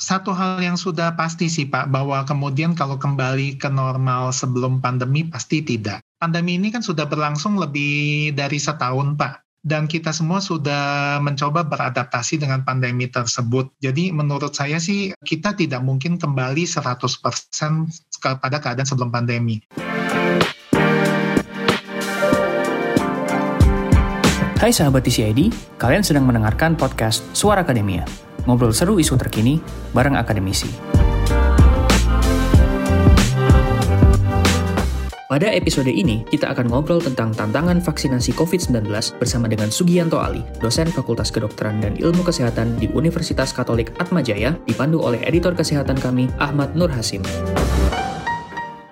Satu hal yang sudah pasti sih Pak, bahwa kemudian kalau kembali ke normal sebelum pandemi pasti tidak. Pandemi ini kan sudah berlangsung lebih dari setahun Pak dan kita semua sudah mencoba beradaptasi dengan pandemi tersebut. Jadi menurut saya sih kita tidak mungkin kembali 100% kepada keadaan sebelum pandemi. Hai sahabat TCID, kalian sedang mendengarkan podcast Suara Akademia ngobrol seru isu terkini bareng akademisi. Pada episode ini, kita akan ngobrol tentang tantangan vaksinasi COVID-19 bersama dengan Sugianto Ali, dosen Fakultas Kedokteran dan Ilmu Kesehatan di Universitas Katolik Atmajaya, dipandu oleh editor kesehatan kami, Ahmad Nur Hasim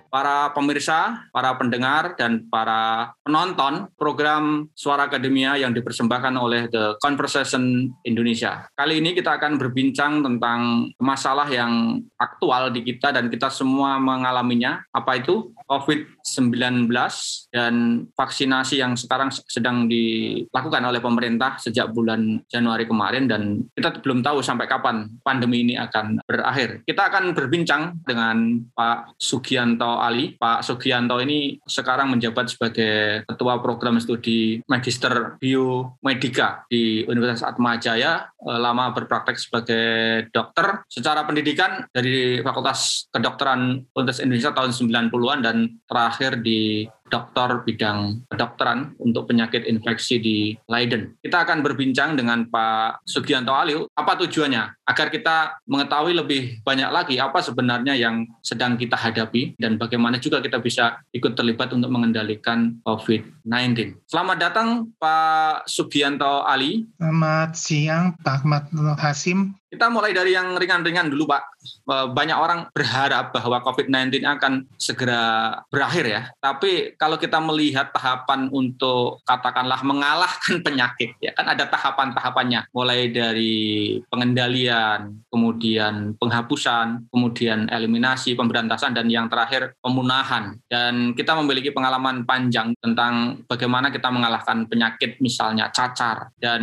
para pemirsa, para pendengar, dan para penonton program Suara Akademia yang dipersembahkan oleh The Conversation Indonesia. Kali ini kita akan berbincang tentang masalah yang aktual di kita dan kita semua mengalaminya. Apa itu? COVID-19 dan vaksinasi yang sekarang sedang dilakukan oleh pemerintah sejak bulan Januari kemarin dan kita belum tahu sampai kapan pandemi ini akan berakhir. Kita akan berbincang dengan Pak Sugianto Ali. Pak Sugianto ini sekarang menjabat sebagai Ketua Program Studi Magister Biomedika di Universitas Atmajaya, eh, lama berpraktek sebagai dokter. Secara pendidikan dari Fakultas Kedokteran Universitas Indonesia tahun 90-an dan terakhir di dokter bidang kedokteran untuk penyakit infeksi di Leiden. Kita akan berbincang dengan Pak Sugianto Ali. Apa tujuannya? Agar kita mengetahui lebih banyak lagi apa sebenarnya yang sedang kita hadapi dan bagaimana juga kita bisa ikut terlibat untuk mengendalikan COVID-19. Selamat datang Pak Sugianto Ali. Selamat siang Pak Ahmad Hasim. Kita mulai dari yang ringan-ringan dulu Pak. Banyak orang berharap bahwa COVID-19 akan segera berakhir ya. Tapi kalau kita melihat tahapan untuk katakanlah mengalahkan penyakit ya kan ada tahapan-tahapannya mulai dari pengendalian, kemudian penghapusan, kemudian eliminasi, pemberantasan dan yang terakhir pemunahan. Dan kita memiliki pengalaman panjang tentang bagaimana kita mengalahkan penyakit misalnya cacar dan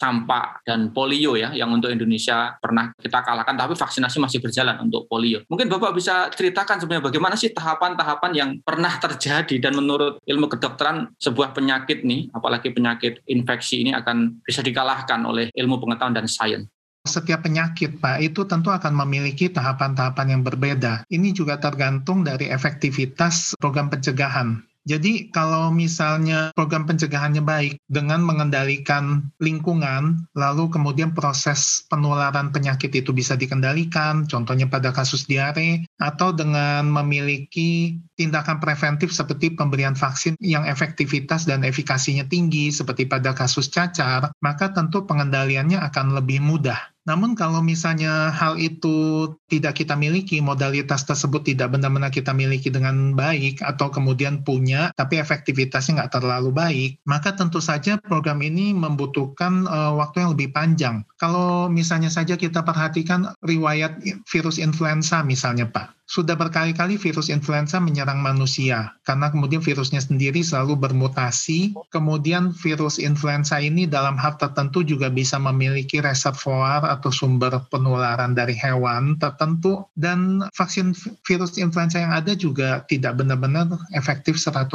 campak dan polio ya yang untuk Indonesia pernah kita kalahkan tapi vaksinasi masih berjalan untuk polio. Mungkin Bapak bisa ceritakan sebenarnya bagaimana sih tahapan-tahapan yang pernah terjadi dan menurut ilmu kedokteran sebuah penyakit nih, apalagi penyakit infeksi ini akan bisa dikalahkan oleh ilmu pengetahuan dan sains. Setiap penyakit, Pak, itu tentu akan memiliki tahapan-tahapan yang berbeda. Ini juga tergantung dari efektivitas program pencegahan. Jadi kalau misalnya program pencegahannya baik dengan mengendalikan lingkungan, lalu kemudian proses penularan penyakit itu bisa dikendalikan, contohnya pada kasus diare, atau dengan memiliki tindakan preventif seperti pemberian vaksin yang efektivitas dan efikasinya tinggi seperti pada kasus cacar, maka tentu pengendaliannya akan lebih mudah. Namun kalau misalnya hal itu tidak kita miliki, modalitas tersebut tidak benar-benar kita miliki dengan baik atau kemudian punya tapi efektivitasnya nggak terlalu baik, maka tentu saja program ini membutuhkan uh, waktu yang lebih panjang. Kalau misalnya saja kita perhatikan riwayat virus influenza misalnya Pak, sudah berkali-kali virus influenza menyerang manusia karena kemudian virusnya sendiri selalu bermutasi. Kemudian virus influenza ini dalam hal tertentu juga bisa memiliki reservoir atau sumber penularan dari hewan tertentu dan vaksin virus influenza yang ada juga tidak benar-benar efektif 100%.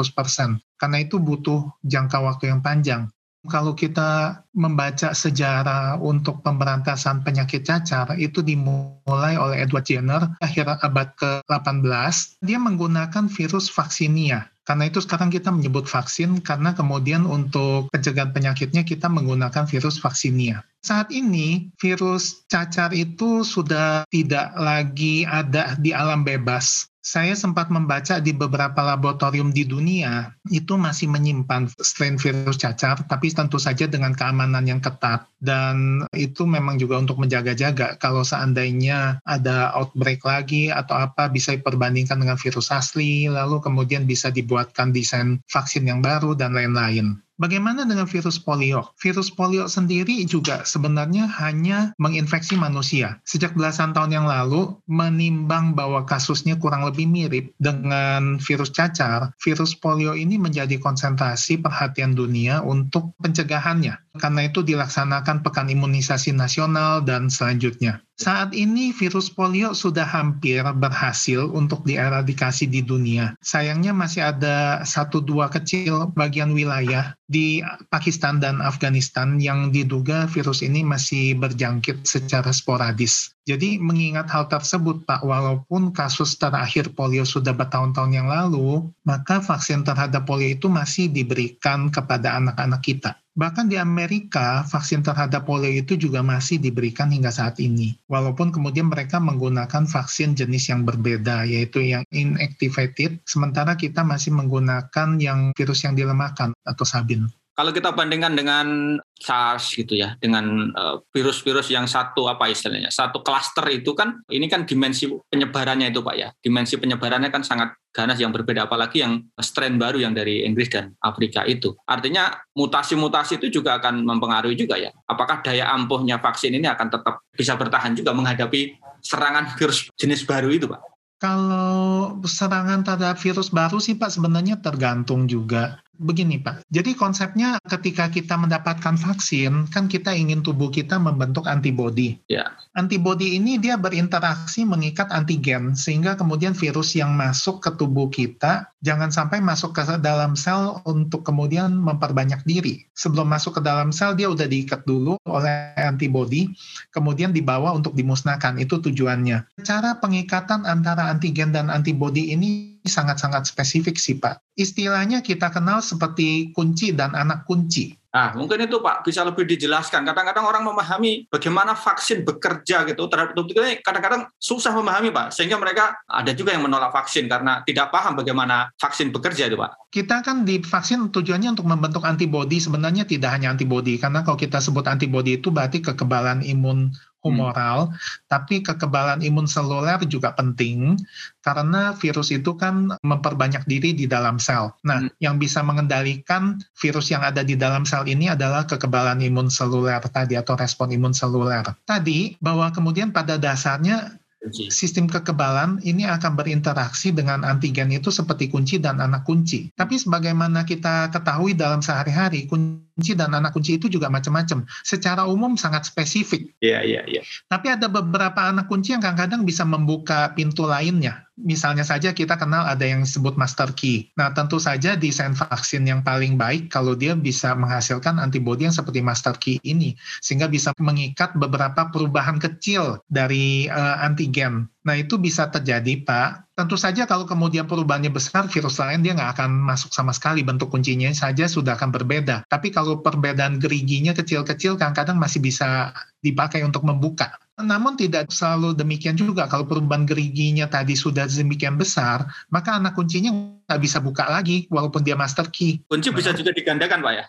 Karena itu butuh jangka waktu yang panjang kalau kita membaca sejarah untuk pemberantasan penyakit cacar itu dimulai oleh Edward Jenner akhir abad ke-18. Dia menggunakan virus vaksinia. Karena itu sekarang kita menyebut vaksin karena kemudian untuk pencegahan penyakitnya kita menggunakan virus vaksinia. Saat ini virus cacar itu sudah tidak lagi ada di alam bebas saya sempat membaca di beberapa laboratorium di dunia itu masih menyimpan strain virus cacar, tapi tentu saja dengan keamanan yang ketat. Dan itu memang juga untuk menjaga-jaga kalau seandainya ada outbreak lagi atau apa bisa diperbandingkan dengan virus asli, lalu kemudian bisa dibuatkan desain vaksin yang baru dan lain-lain. Bagaimana dengan virus polio? Virus polio sendiri juga sebenarnya hanya menginfeksi manusia. Sejak belasan tahun yang lalu, menimbang bahwa kasusnya kurang lebih mirip dengan virus cacar, virus polio ini menjadi konsentrasi perhatian dunia untuk pencegahannya. Karena itu dilaksanakan pekan imunisasi nasional dan selanjutnya. Saat ini virus polio sudah hampir berhasil untuk dieradikasi di dunia. Sayangnya masih ada satu dua kecil bagian wilayah di Pakistan dan Afghanistan yang diduga virus ini masih berjangkit secara sporadis. Jadi mengingat hal tersebut Pak, walaupun kasus terakhir polio sudah bertahun-tahun yang lalu, maka vaksin terhadap polio itu masih diberikan kepada anak-anak kita. Bahkan di Amerika, vaksin terhadap polio itu juga masih diberikan hingga saat ini. Walaupun kemudian mereka menggunakan vaksin jenis yang berbeda, yaitu yang inactivated, sementara kita masih menggunakan yang virus yang dilemahkan atau sabin. Kalau kita bandingkan dengan SARS gitu ya, dengan eh, virus-virus yang satu apa istilahnya, satu klaster itu kan, ini kan dimensi penyebarannya itu Pak ya, dimensi penyebarannya kan sangat ganas yang berbeda, apalagi yang strain baru yang dari Inggris dan Afrika itu. Artinya mutasi-mutasi itu juga akan mempengaruhi juga ya. Apakah daya ampuhnya vaksin ini akan tetap bisa bertahan juga menghadapi serangan virus jenis baru itu Pak? Kalau serangan terhadap virus baru sih Pak sebenarnya tergantung juga begini Pak, jadi konsepnya ketika kita mendapatkan vaksin, kan kita ingin tubuh kita membentuk antibodi. Ya. Antibodi ini dia berinteraksi mengikat antigen, sehingga kemudian virus yang masuk ke tubuh kita jangan sampai masuk ke dalam sel untuk kemudian memperbanyak diri. Sebelum masuk ke dalam sel, dia udah diikat dulu oleh antibodi, kemudian dibawa untuk dimusnahkan. Itu tujuannya. Cara pengikatan antara antigen dan antibodi ini sangat-sangat spesifik sih Pak. Istilahnya kita kenal seperti kunci dan anak kunci. Nah, mungkin itu Pak bisa lebih dijelaskan. Kadang-kadang orang memahami bagaimana vaksin bekerja gitu terhadap tubuh kita kadang-kadang susah memahami Pak. Sehingga mereka ada juga yang menolak vaksin karena tidak paham bagaimana vaksin bekerja itu Pak. Kita kan di vaksin tujuannya untuk membentuk antibodi sebenarnya tidak hanya antibodi karena kalau kita sebut antibodi itu berarti kekebalan imun humoral, hmm. tapi kekebalan imun seluler juga penting karena virus itu kan memperbanyak diri di dalam sel. Nah, hmm. yang bisa mengendalikan virus yang ada di dalam sel ini adalah kekebalan imun seluler tadi atau respon imun seluler. Tadi bahwa kemudian pada dasarnya sistem kekebalan ini akan berinteraksi dengan antigen itu seperti kunci dan anak kunci. Tapi sebagaimana kita ketahui dalam sehari-hari, kunci dan anak kunci itu juga macam-macam. Secara umum sangat spesifik. Iya, iya, iya. Tapi ada beberapa anak kunci yang kadang-kadang bisa membuka pintu lainnya misalnya saja kita kenal ada yang disebut master key. Nah, tentu saja desain vaksin yang paling baik kalau dia bisa menghasilkan antibodi yang seperti master key ini, sehingga bisa mengikat beberapa perubahan kecil dari uh, antigen. Nah, itu bisa terjadi, Pak. Tentu saja kalau kemudian perubahannya besar, virus lain dia nggak akan masuk sama sekali. Bentuk kuncinya saja sudah akan berbeda. Tapi kalau perbedaan geriginya kecil-kecil, kadang-kadang masih bisa dipakai untuk membuka. Namun tidak selalu demikian juga. Kalau perubahan geriginya tadi sudah demikian besar, maka anak kuncinya nggak bisa buka lagi walaupun dia master key. Kunci nah. bisa juga digandakan, Pak ya?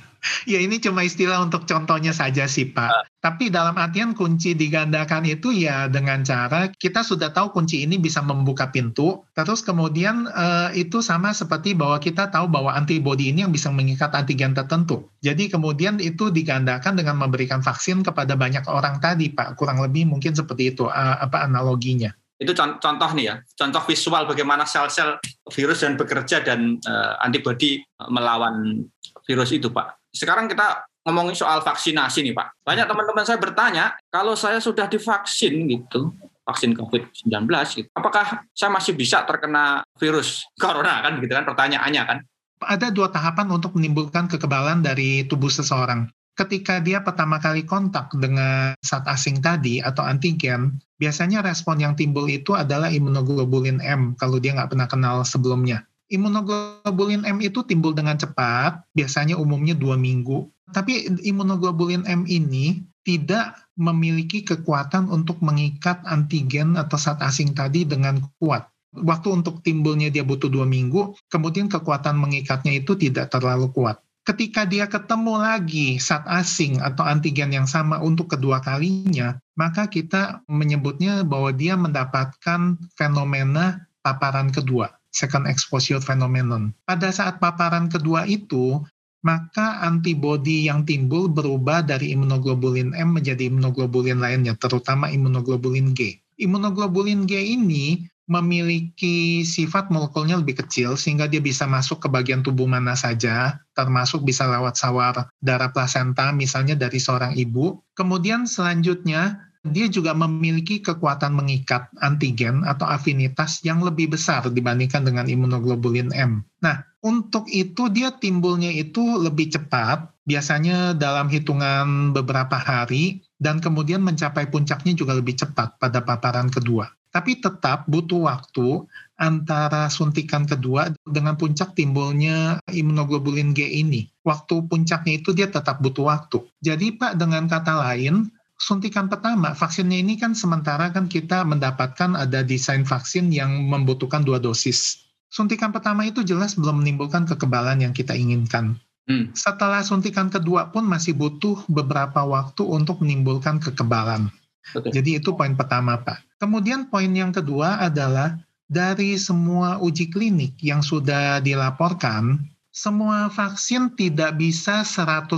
ya ini cuma istilah untuk contohnya saja sih Pak. Uh. Tapi dalam artian kunci digandakan itu ya dengan cara kita sudah tahu kunci ini bisa membuka pintu. Terus kemudian uh, itu sama seperti bahwa kita tahu bahwa antibodi ini yang bisa mengikat antigen tertentu. Jadi kemudian itu digandakan dengan memberikan vaksin kepada banyak orang tadi Pak. Kurang lebih mungkin seperti itu uh, apa analoginya itu contoh nih ya, contoh visual bagaimana sel-sel virus dan bekerja dan uh, antibodi melawan virus itu, Pak. Sekarang kita ngomongin soal vaksinasi nih Pak. Banyak teman-teman saya bertanya, kalau saya sudah divaksin gitu, vaksin COVID-19 gitu, apakah saya masih bisa terkena virus corona kan gitu kan pertanyaannya kan. Ada dua tahapan untuk menimbulkan kekebalan dari tubuh seseorang. Ketika dia pertama kali kontak dengan zat asing tadi atau antigen, biasanya respon yang timbul itu adalah imunoglobulin M kalau dia nggak pernah kenal sebelumnya. Imunoglobulin M itu timbul dengan cepat, biasanya umumnya dua minggu. Tapi imunoglobulin M ini tidak memiliki kekuatan untuk mengikat antigen atau zat asing tadi dengan kuat. Waktu untuk timbulnya dia butuh dua minggu, kemudian kekuatan mengikatnya itu tidak terlalu kuat. Ketika dia ketemu lagi zat asing atau antigen yang sama untuk kedua kalinya, maka kita menyebutnya bahwa dia mendapatkan fenomena paparan kedua second exposure phenomenon. Pada saat paparan kedua itu, maka antibodi yang timbul berubah dari imunoglobulin M menjadi imunoglobulin lainnya, terutama imunoglobulin G. Imunoglobulin G ini memiliki sifat molekulnya lebih kecil sehingga dia bisa masuk ke bagian tubuh mana saja, termasuk bisa lewat sawar darah plasenta misalnya dari seorang ibu. Kemudian selanjutnya dia juga memiliki kekuatan mengikat antigen atau afinitas yang lebih besar dibandingkan dengan imunoglobulin M. Nah, untuk itu dia timbulnya itu lebih cepat, biasanya dalam hitungan beberapa hari, dan kemudian mencapai puncaknya juga lebih cepat pada paparan kedua. Tapi tetap butuh waktu antara suntikan kedua dengan puncak timbulnya imunoglobulin G ini. Waktu puncaknya itu dia tetap butuh waktu. Jadi Pak, dengan kata lain, suntikan pertama, vaksinnya ini kan sementara kan kita mendapatkan ada desain vaksin yang membutuhkan dua dosis. Suntikan pertama itu jelas belum menimbulkan kekebalan yang kita inginkan. Hmm. Setelah suntikan kedua pun masih butuh beberapa waktu untuk menimbulkan kekebalan. Betul. Jadi itu poin pertama, Pak. Kemudian poin yang kedua adalah dari semua uji klinik yang sudah dilaporkan, semua vaksin tidak bisa 100%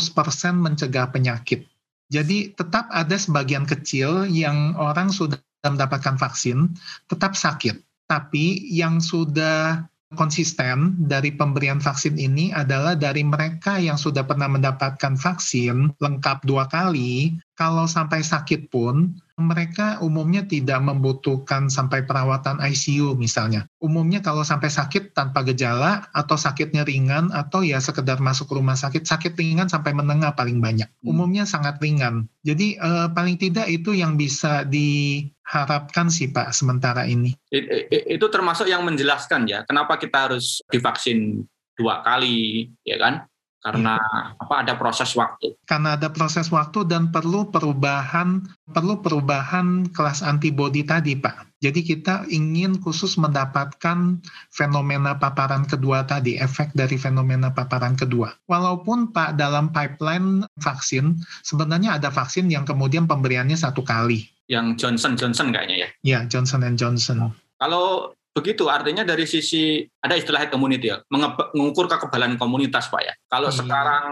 mencegah penyakit. Jadi tetap ada sebagian kecil yang orang sudah mendapatkan vaksin tetap sakit. Tapi yang sudah konsisten dari pemberian vaksin ini adalah dari mereka yang sudah pernah mendapatkan vaksin lengkap dua kali, kalau sampai sakit pun mereka umumnya tidak membutuhkan sampai perawatan ICU misalnya. Umumnya kalau sampai sakit tanpa gejala atau sakitnya ringan atau ya sekedar masuk rumah sakit, sakit ringan sampai menengah paling banyak. Hmm. Umumnya sangat ringan. Jadi eh, paling tidak itu yang bisa diharapkan sih Pak sementara ini. Itu termasuk yang menjelaskan ya kenapa kita harus divaksin dua kali ya kan? Karena apa ada proses waktu. Karena ada proses waktu dan perlu perubahan perlu perubahan kelas antibodi tadi, Pak. Jadi kita ingin khusus mendapatkan fenomena paparan kedua tadi, efek dari fenomena paparan kedua. Walaupun Pak dalam pipeline vaksin sebenarnya ada vaksin yang kemudian pemberiannya satu kali. Yang Johnson Johnson kayaknya ya? Ya, Johnson Johnson. Kalau begitu artinya dari sisi ada istilah community ya mengukur kekebalan komunitas pak ya kalau hmm. sekarang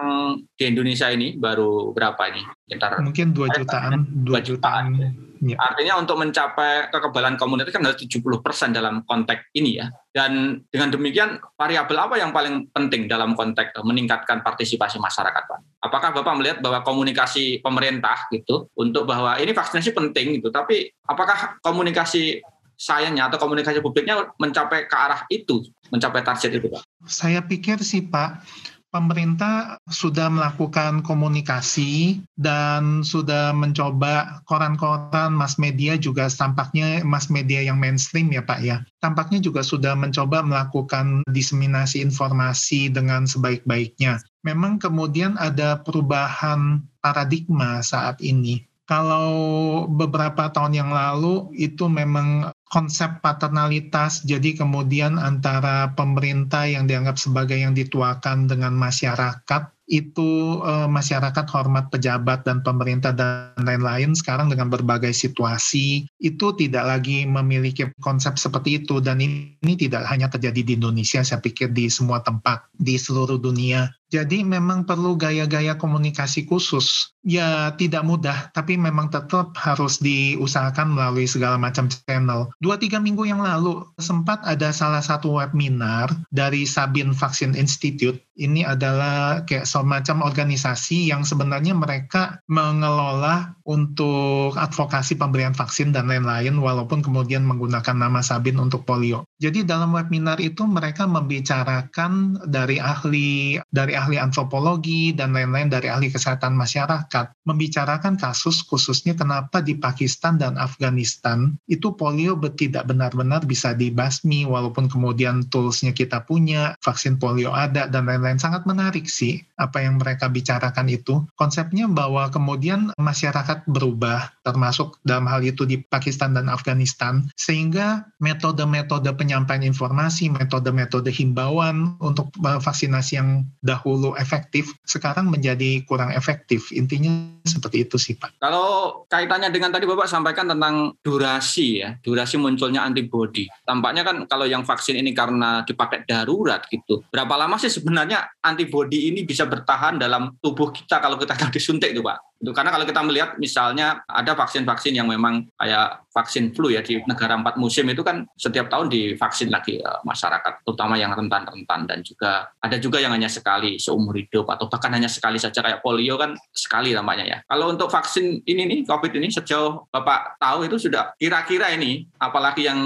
di Indonesia ini baru berapa ini Sekitar mungkin dua jutaan dua jutaan, jutaan. Ya. artinya untuk mencapai kekebalan komunitas kan harus 70 persen dalam konteks ini ya dan dengan demikian variabel apa yang paling penting dalam konteks meningkatkan partisipasi masyarakat pak apakah bapak melihat bahwa komunikasi pemerintah gitu untuk bahwa ini vaksinasi penting gitu tapi apakah komunikasi sayangnya atau komunikasi publiknya mencapai ke arah itu, mencapai target itu, Pak? Saya pikir sih, Pak, pemerintah sudah melakukan komunikasi dan sudah mencoba koran-koran mass media juga tampaknya mass media yang mainstream ya Pak ya. Tampaknya juga sudah mencoba melakukan diseminasi informasi dengan sebaik-baiknya. Memang kemudian ada perubahan paradigma saat ini kalau beberapa tahun yang lalu itu memang konsep paternalitas jadi kemudian antara pemerintah yang dianggap sebagai yang dituakan dengan masyarakat itu eh, masyarakat hormat pejabat dan pemerintah dan lain-lain sekarang dengan berbagai situasi itu tidak lagi memiliki konsep seperti itu dan ini, ini tidak hanya terjadi di Indonesia saya pikir di semua tempat di seluruh dunia jadi memang perlu gaya-gaya komunikasi khusus. Ya tidak mudah, tapi memang tetap harus diusahakan melalui segala macam channel. Dua tiga minggu yang lalu sempat ada salah satu webinar dari Sabin Vaksin Institute. Ini adalah kayak semacam organisasi yang sebenarnya mereka mengelola untuk advokasi pemberian vaksin dan lain-lain, walaupun kemudian menggunakan nama Sabin untuk polio. Jadi dalam webinar itu mereka membicarakan dari ahli dari ahli antropologi dan lain-lain dari ahli kesehatan masyarakat membicarakan kasus khususnya kenapa di Pakistan dan Afghanistan itu polio tidak benar-benar bisa dibasmi walaupun kemudian toolsnya kita punya, vaksin polio ada dan lain-lain sangat menarik sih apa yang mereka bicarakan itu. Konsepnya bahwa kemudian masyarakat berubah termasuk dalam hal itu di Pakistan dan Afghanistan sehingga metode-metode penyampaian informasi, metode-metode himbauan untuk vaksinasi yang dahulu efektif, sekarang menjadi kurang efektif. Intinya seperti itu sih Pak. Kalau kaitannya dengan tadi Bapak sampaikan tentang durasi ya, durasi munculnya antibodi. Tampaknya kan kalau yang vaksin ini karena dipakai darurat gitu, berapa lama sih sebenarnya antibodi ini bisa bertahan dalam tubuh kita kalau kita disuntik itu Pak. Itu karena kalau kita melihat misalnya ada vaksin-vaksin yang memang kayak vaksin flu ya di negara empat musim itu kan setiap tahun divaksin lagi uh, masyarakat terutama yang rentan-rentan dan juga ada juga yang hanya sekali seumur hidup atau bahkan hanya sekali saja kayak polio kan sekali tampaknya ya. Kalau untuk vaksin ini nih COVID ini sejauh Bapak tahu itu sudah kira-kira ini apalagi yang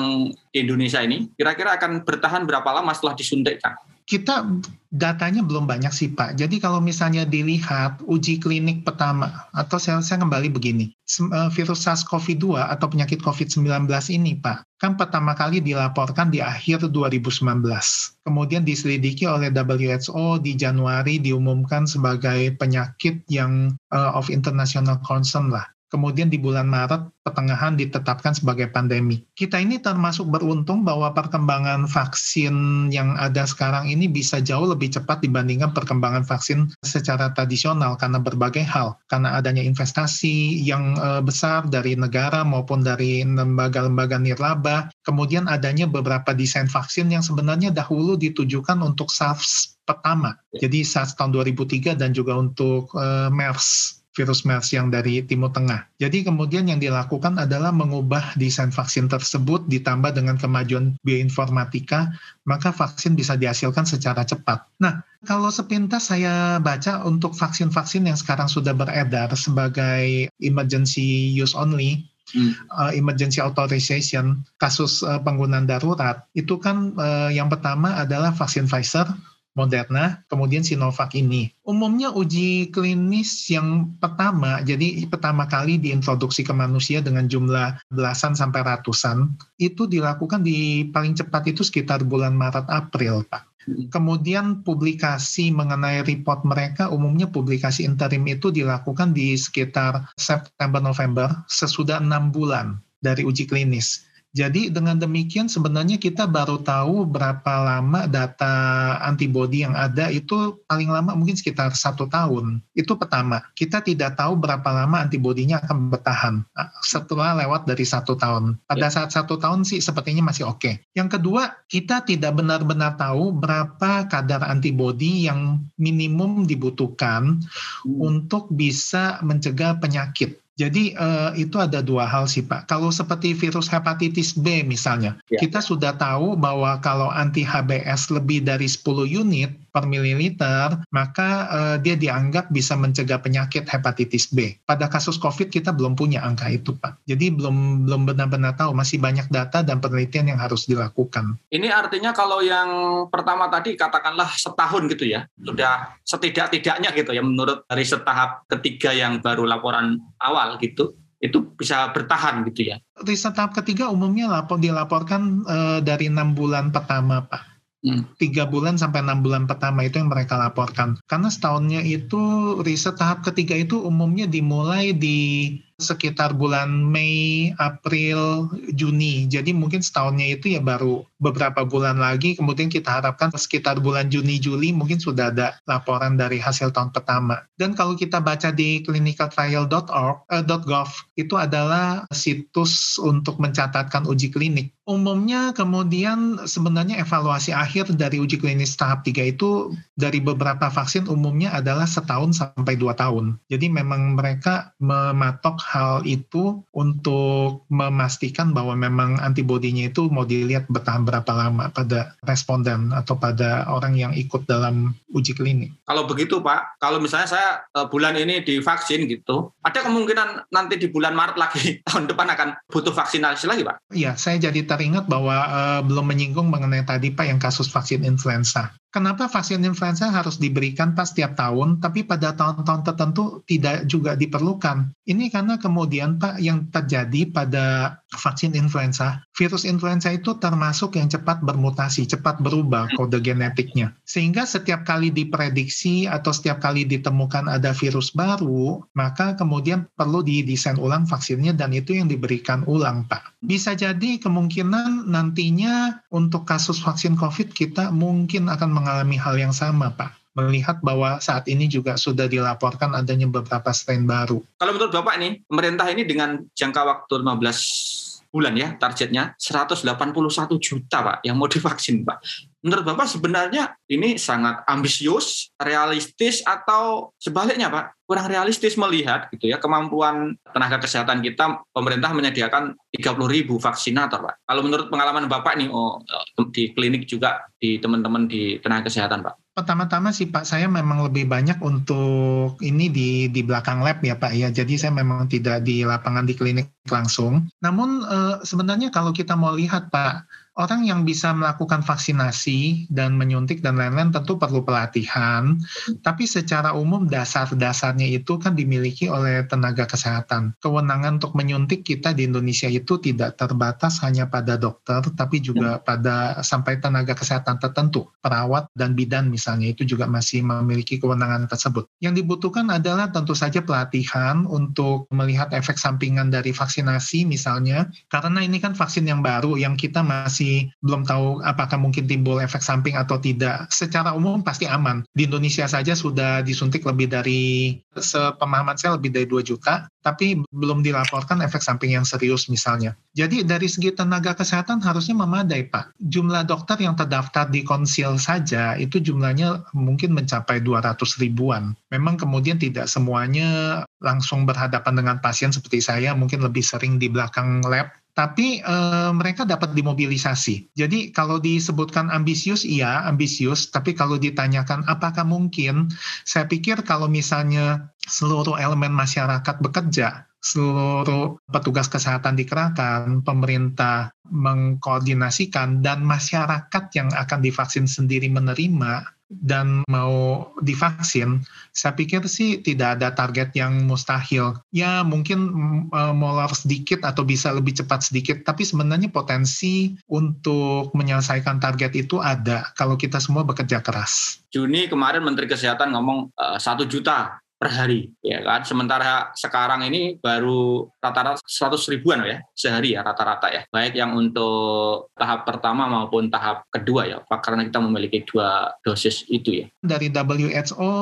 di Indonesia ini kira-kira akan bertahan berapa lama setelah disuntikkan? Kita datanya belum banyak sih Pak. Jadi kalau misalnya dilihat uji klinik pertama, atau saya, saya kembali begini, eh, virus SARS-CoV-2 atau penyakit COVID-19 ini Pak, kan pertama kali dilaporkan di akhir 2019. Kemudian diselidiki oleh WHO di Januari diumumkan sebagai penyakit yang uh, of international concern lah. Kemudian di bulan Maret pertengahan ditetapkan sebagai pandemi. Kita ini termasuk beruntung bahwa perkembangan vaksin yang ada sekarang ini bisa jauh lebih cepat dibandingkan perkembangan vaksin secara tradisional karena berbagai hal. Karena adanya investasi yang uh, besar dari negara maupun dari lembaga-lembaga nirlaba. Kemudian adanya beberapa desain vaksin yang sebenarnya dahulu ditujukan untuk SARS pertama. Jadi SARS tahun 2003 dan juga untuk uh, MERS virus MERS yang dari Timur Tengah. Jadi kemudian yang dilakukan adalah mengubah desain vaksin tersebut ditambah dengan kemajuan bioinformatika, maka vaksin bisa dihasilkan secara cepat. Nah, kalau sepintas saya baca untuk vaksin-vaksin yang sekarang sudah beredar sebagai emergency use only, Hmm. Uh, emergency authorization kasus uh, penggunaan darurat itu kan uh, yang pertama adalah vaksin Pfizer Moderna, kemudian Sinovac ini. Umumnya uji klinis yang pertama, jadi pertama kali diintroduksi ke manusia dengan jumlah belasan sampai ratusan, itu dilakukan di paling cepat itu sekitar bulan Maret-April, Pak. Kemudian publikasi mengenai report mereka, umumnya publikasi interim itu dilakukan di sekitar September-November, sesudah enam bulan dari uji klinis. Jadi dengan demikian sebenarnya kita baru tahu berapa lama data antibody yang ada itu paling lama mungkin sekitar satu tahun. Itu pertama. Kita tidak tahu berapa lama antibodinya akan bertahan ah, setelah lewat dari satu tahun. Pada ya. saat satu tahun sih sepertinya masih oke. Okay. Yang kedua, kita tidak benar-benar tahu berapa kadar antibody yang minimum dibutuhkan hmm. untuk bisa mencegah penyakit. Jadi uh, itu ada dua hal sih Pak. Kalau seperti virus hepatitis B misalnya, ya. kita sudah tahu bahwa kalau anti HBS lebih dari 10 unit per mililiter, maka uh, dia dianggap bisa mencegah penyakit hepatitis B. Pada kasus COVID kita belum punya angka itu Pak. Jadi belum belum benar-benar tahu, masih banyak data dan penelitian yang harus dilakukan. Ini artinya kalau yang pertama tadi katakanlah setahun gitu ya, sudah setidak-tidaknya gitu ya menurut dari setahap ketiga yang baru laporan awal gitu itu bisa bertahan gitu ya. Riset tahap ketiga umumnya lapor dilaporkan e, dari enam bulan pertama, Pak. Hmm. Tiga bulan sampai enam bulan pertama itu yang mereka laporkan. Karena setahunnya itu riset tahap ketiga itu umumnya dimulai di sekitar bulan Mei, April, Juni. Jadi mungkin setahunnya itu ya baru beberapa bulan lagi. Kemudian kita harapkan sekitar bulan Juni, Juli mungkin sudah ada laporan dari hasil tahun pertama. Dan kalau kita baca di clinicaltrial.org, eh, .gov, itu adalah situs untuk mencatatkan uji klinik. Umumnya kemudian sebenarnya evaluasi akhir dari uji klinis tahap 3 itu dari beberapa vaksin umumnya adalah setahun sampai dua tahun. Jadi memang mereka mematok hal itu untuk memastikan bahwa memang antibodinya itu mau dilihat bertahan berapa lama pada responden atau pada orang yang ikut dalam uji klinik. Kalau begitu Pak, kalau misalnya saya eh, bulan ini divaksin gitu, ada kemungkinan nanti di bulan Maret lagi tahun depan akan butuh vaksinasi lagi Pak? Iya, saya jadi teringat bahwa uh, belum menyinggung mengenai tadi Pak yang kasus vaksin influenza. Kenapa vaksin influenza harus diberikan pas setiap tahun, tapi pada tahun-tahun tertentu tidak juga diperlukan? Ini karena kemudian Pak yang terjadi pada vaksin influenza, virus influenza itu termasuk yang cepat bermutasi, cepat berubah kode genetiknya. Sehingga setiap kali diprediksi atau setiap kali ditemukan ada virus baru, maka kemudian perlu didesain ulang vaksinnya dan itu yang diberikan ulang Pak. Bisa jadi kemungkinan nantinya untuk kasus vaksin COVID kita mungkin akan mengalami hal yang sama, Pak melihat bahwa saat ini juga sudah dilaporkan adanya beberapa strain baru. Kalau menurut Bapak nih, pemerintah ini dengan jangka waktu 15 bulan ya targetnya 181 juta Pak yang mau divaksin Pak. Menurut Bapak sebenarnya ini sangat ambisius, realistis atau sebaliknya Pak? Kurang realistis melihat gitu ya kemampuan tenaga kesehatan kita pemerintah menyediakan 30 ribu vaksinator Pak. Kalau menurut pengalaman Bapak nih oh, di klinik juga di teman-teman di tenaga kesehatan Pak. Pertama-tama sih Pak, saya memang lebih banyak untuk ini di di belakang lab ya Pak ya. Jadi saya memang tidak di lapangan di klinik langsung. Namun eh, sebenarnya kalau kita mau lihat Pak, orang yang bisa melakukan vaksinasi dan menyuntik dan lain-lain tentu perlu pelatihan, tapi secara umum dasar-dasarnya itu kan dimiliki oleh tenaga kesehatan. Kewenangan untuk menyuntik kita di Indonesia itu tidak terbatas hanya pada dokter, tapi juga hmm. pada sampai tenaga kesehatan tertentu, perawat dan bidan misalnya itu juga masih memiliki kewenangan tersebut. Yang dibutuhkan adalah tentu saja pelatihan untuk melihat efek sampingan dari vaksinasi misalnya, karena ini kan vaksin yang baru yang kita masih masih belum tahu apakah mungkin timbul efek samping atau tidak. Secara umum pasti aman. Di Indonesia saja sudah disuntik lebih dari, sepemahaman saya lebih dari 2 juta, tapi belum dilaporkan efek samping yang serius misalnya. Jadi dari segi tenaga kesehatan harusnya memadai Pak. Jumlah dokter yang terdaftar di konsil saja itu jumlahnya mungkin mencapai 200 ribuan. Memang kemudian tidak semuanya langsung berhadapan dengan pasien seperti saya, mungkin lebih sering di belakang lab tapi e, mereka dapat dimobilisasi. Jadi kalau disebutkan ambisius, iya ambisius, tapi kalau ditanyakan apakah mungkin, saya pikir kalau misalnya seluruh elemen masyarakat bekerja, seluruh petugas kesehatan dikerahkan, pemerintah mengkoordinasikan, dan masyarakat yang akan divaksin sendiri menerima, dan mau divaksin, saya pikir sih tidak ada target yang mustahil. Ya mungkin uh, molor sedikit atau bisa lebih cepat sedikit, tapi sebenarnya potensi untuk menyelesaikan target itu ada kalau kita semua bekerja keras. Juni kemarin Menteri Kesehatan ngomong e, satu uh, juta per hari. Ya kan? Sementara sekarang ini baru rata-rata 100 ribuan ya sehari ya rata-rata ya. Baik yang untuk tahap pertama maupun tahap kedua ya Pak karena kita memiliki dua dosis itu ya. Dari WHO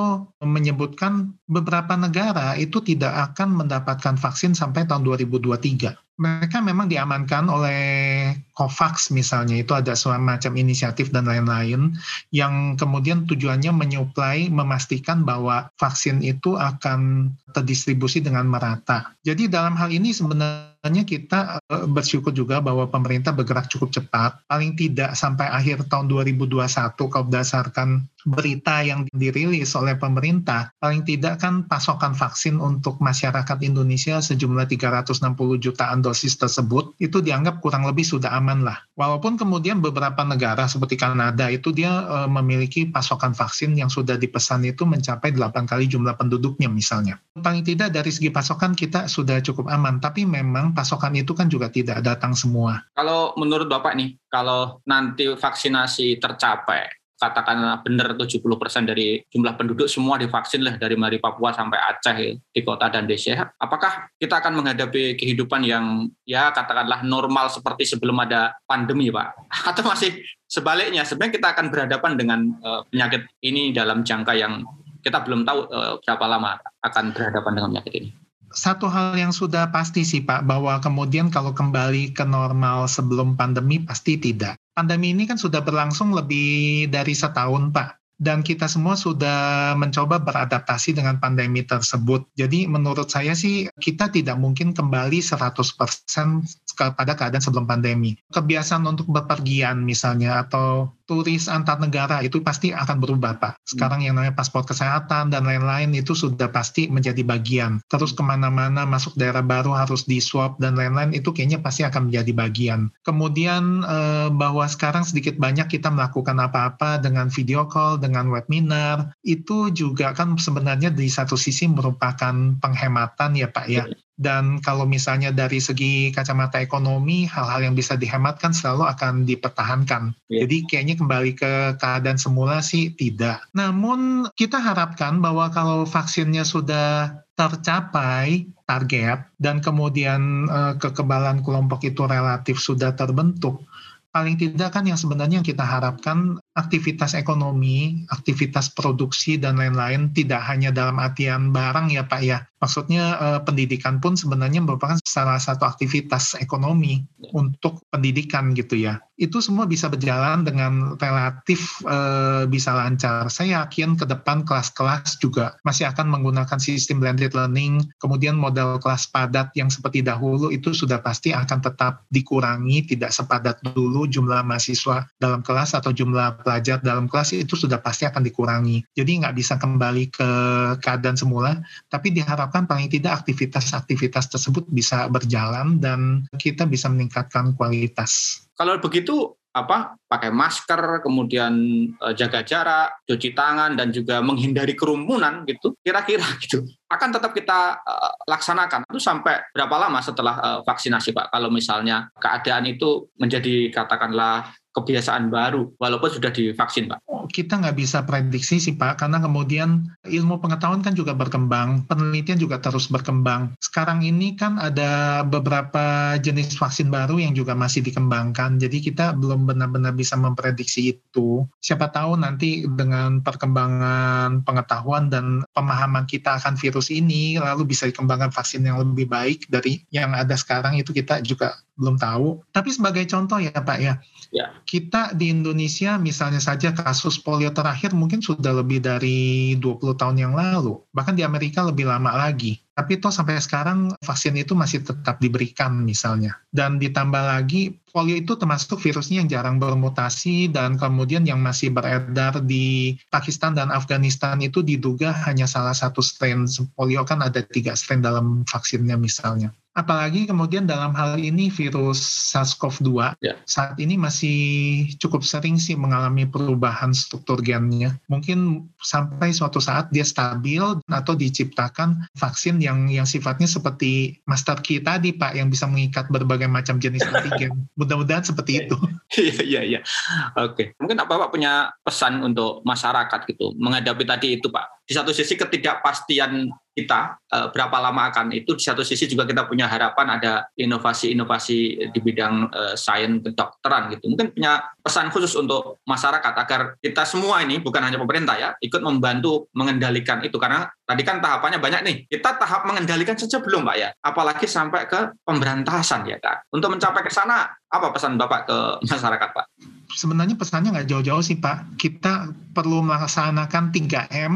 menyebutkan beberapa negara itu tidak akan mendapatkan vaksin sampai tahun 2023 mereka memang diamankan oleh COVAX misalnya itu ada semacam inisiatif dan lain-lain yang kemudian tujuannya menyuplai memastikan bahwa vaksin itu akan terdistribusi dengan merata. Jadi dalam hal ini sebenarnya kita eh, bersyukur juga bahwa pemerintah bergerak cukup cepat, paling tidak sampai akhir tahun 2021 kalau berdasarkan berita yang dirilis oleh pemerintah, paling tidak kan pasokan vaksin untuk masyarakat Indonesia sejumlah 360 jutaan dosis tersebut itu dianggap kurang lebih sudah aman lah. Walaupun kemudian beberapa negara seperti Kanada itu dia e, memiliki pasokan vaksin yang sudah dipesan itu mencapai 8 kali jumlah penduduknya misalnya. Paling tidak dari segi pasokan kita sudah cukup aman, tapi memang pasokan itu kan juga tidak datang semua. Kalau menurut Bapak nih, kalau nanti vaksinasi tercapai, katakanlah benar 70% dari jumlah penduduk semua divaksin lah dari Mari Papua sampai Aceh di kota dan desa. Apakah kita akan menghadapi kehidupan yang ya katakanlah normal seperti sebelum ada pandemi Pak? Atau masih sebaliknya sebenarnya kita akan berhadapan dengan uh, penyakit ini dalam jangka yang kita belum tahu uh, berapa lama akan berhadapan dengan penyakit ini? Satu hal yang sudah pasti sih Pak, bahwa kemudian kalau kembali ke normal sebelum pandemi pasti tidak. Pandemi ini kan sudah berlangsung lebih dari setahun Pak dan kita semua sudah mencoba beradaptasi dengan pandemi tersebut. Jadi menurut saya sih kita tidak mungkin kembali 100% kepada keadaan sebelum pandemi. Kebiasaan untuk bepergian misalnya atau turis antar negara itu pasti akan berubah Pak. Sekarang yang namanya paspor kesehatan dan lain-lain itu sudah pasti menjadi bagian. Terus ke mana-mana masuk daerah baru harus di swab dan lain-lain itu kayaknya pasti akan menjadi bagian. Kemudian eh, bahwa sekarang sedikit banyak kita melakukan apa-apa dengan video call, dengan webinar, itu juga kan sebenarnya di satu sisi merupakan penghematan ya Pak ya. Dan kalau misalnya dari segi kacamata ekonomi, hal-hal yang bisa dihematkan selalu akan dipertahankan. Yeah. Jadi kayaknya kembali ke keadaan semula sih tidak. Namun kita harapkan bahwa kalau vaksinnya sudah tercapai target dan kemudian uh, kekebalan kelompok itu relatif sudah terbentuk, paling tidak kan yang sebenarnya yang kita harapkan aktivitas ekonomi, aktivitas produksi dan lain-lain tidak hanya dalam artian barang ya Pak ya. Maksudnya eh, pendidikan pun sebenarnya merupakan salah satu aktivitas ekonomi untuk pendidikan gitu ya. Itu semua bisa berjalan dengan relatif eh, bisa lancar. Saya yakin ke depan kelas-kelas juga masih akan menggunakan sistem blended learning, kemudian model kelas padat yang seperti dahulu itu sudah pasti akan tetap dikurangi, tidak sepadat dulu jumlah mahasiswa dalam kelas atau jumlah pelajar dalam kelas itu sudah pasti akan dikurangi. Jadi nggak bisa kembali ke keadaan semula, tapi diharapkan paling tidak aktivitas-aktivitas tersebut bisa berjalan dan kita bisa meningkatkan kualitas. Kalau begitu apa pakai masker, kemudian uh, jaga jarak, cuci tangan dan juga menghindari kerumunan gitu. Kira-kira gitu. Akan tetap kita uh, laksanakan. Itu sampai berapa lama setelah uh, vaksinasi, Pak? Kalau misalnya keadaan itu menjadi katakanlah kebiasaan baru walaupun sudah divaksin Pak? Oh, kita nggak bisa prediksi sih Pak karena kemudian ilmu pengetahuan kan juga berkembang, penelitian juga terus berkembang. Sekarang ini kan ada beberapa jenis vaksin baru yang juga masih dikembangkan, jadi kita belum benar-benar bisa memprediksi itu. Siapa tahu nanti dengan perkembangan pengetahuan dan pemahaman kita akan virus ini lalu bisa dikembangkan vaksin yang lebih baik dari yang ada sekarang itu kita juga belum tahu. Tapi sebagai contoh ya Pak ya, ya. kita di Indonesia misalnya saja kasus polio terakhir mungkin sudah lebih dari 20 tahun yang lalu. Bahkan di Amerika lebih lama lagi. Tapi toh sampai sekarang vaksin itu masih tetap diberikan misalnya. Dan ditambah lagi polio itu termasuk virusnya yang jarang bermutasi dan kemudian yang masih beredar di Pakistan dan Afghanistan itu diduga hanya salah satu strain. Polio kan ada tiga strain dalam vaksinnya misalnya. Apalagi kemudian dalam hal ini virus SARS-CoV-2 ya. saat ini masih cukup sering sih mengalami perubahan struktur gennya. Mungkin sampai suatu saat dia stabil atau diciptakan vaksin yang yang sifatnya seperti master key tadi Pak yang bisa mengikat berbagai macam jenis antigen. Mudah-mudahan seperti itu. Iya iya iya. Oke. Mungkin apa Pak punya pesan untuk masyarakat gitu menghadapi tadi itu Pak. Di satu sisi ketidakpastian kita uh, berapa lama akan itu di satu sisi juga kita punya harapan ada inovasi-inovasi di bidang uh, sains kedokteran gitu. Mungkin punya pesan khusus untuk masyarakat agar kita semua ini bukan hanya pemerintah ya ikut membantu mengendalikan itu. Karena tadi kan tahapannya banyak nih kita tahap mengendalikan saja belum pak ya apalagi sampai ke pemberantasan ya kan untuk mencapai ke sana apa pesan bapak ke masyarakat pak sebenarnya pesannya nggak jauh-jauh sih Pak. Kita perlu melaksanakan 3M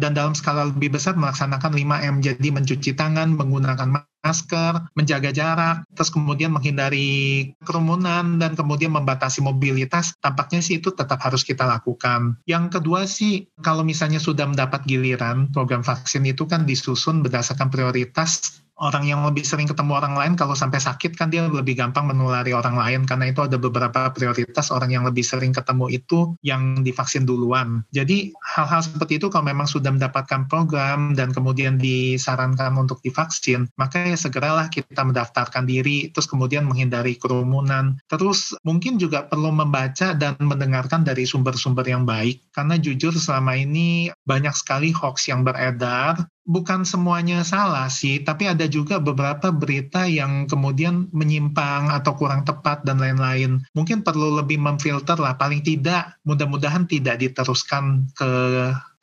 dan dalam skala lebih besar melaksanakan 5M. Jadi mencuci tangan, menggunakan masker, menjaga jarak, terus kemudian menghindari kerumunan dan kemudian membatasi mobilitas. Tampaknya sih itu tetap harus kita lakukan. Yang kedua sih kalau misalnya sudah mendapat giliran program vaksin itu kan disusun berdasarkan prioritas orang yang lebih sering ketemu orang lain kalau sampai sakit kan dia lebih gampang menulari orang lain karena itu ada beberapa prioritas orang yang lebih sering ketemu itu yang divaksin duluan. Jadi hal-hal seperti itu kalau memang sudah mendapatkan program dan kemudian disarankan untuk divaksin, maka ya segeralah kita mendaftarkan diri terus kemudian menghindari kerumunan. Terus mungkin juga perlu membaca dan mendengarkan dari sumber-sumber yang baik karena jujur selama ini banyak sekali hoax yang beredar bukan semuanya salah sih, tapi ada juga beberapa berita yang kemudian menyimpang atau kurang tepat dan lain-lain. Mungkin perlu lebih memfilter lah, paling tidak mudah-mudahan tidak diteruskan ke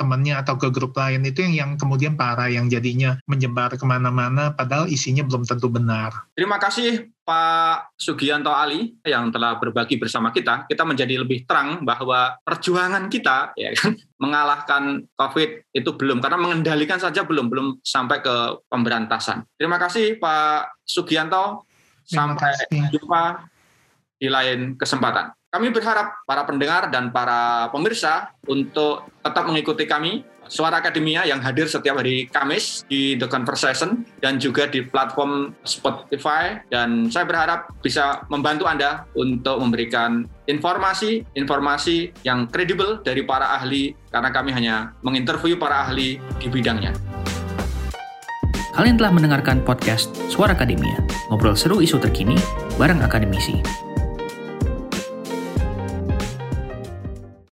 temannya atau ke grup lain itu yang yang kemudian parah yang jadinya menyebar ke mana-mana padahal isinya belum tentu benar. Terima kasih Pak Sugianto Ali yang telah berbagi bersama kita. Kita menjadi lebih terang bahwa perjuangan kita ya kan mengalahkan COVID itu belum karena mengendalikan saja belum belum sampai ke pemberantasan. Terima kasih Pak Sugianto. Sampai jumpa di lain kesempatan. Kami berharap para pendengar dan para pemirsa untuk tetap mengikuti kami Suara Akademia yang hadir setiap hari Kamis di The Conversation dan juga di platform Spotify dan saya berharap bisa membantu Anda untuk memberikan informasi-informasi yang kredibel dari para ahli karena kami hanya menginterview para ahli di bidangnya. Kalian telah mendengarkan podcast Suara Akademia, ngobrol seru isu terkini bareng akademisi.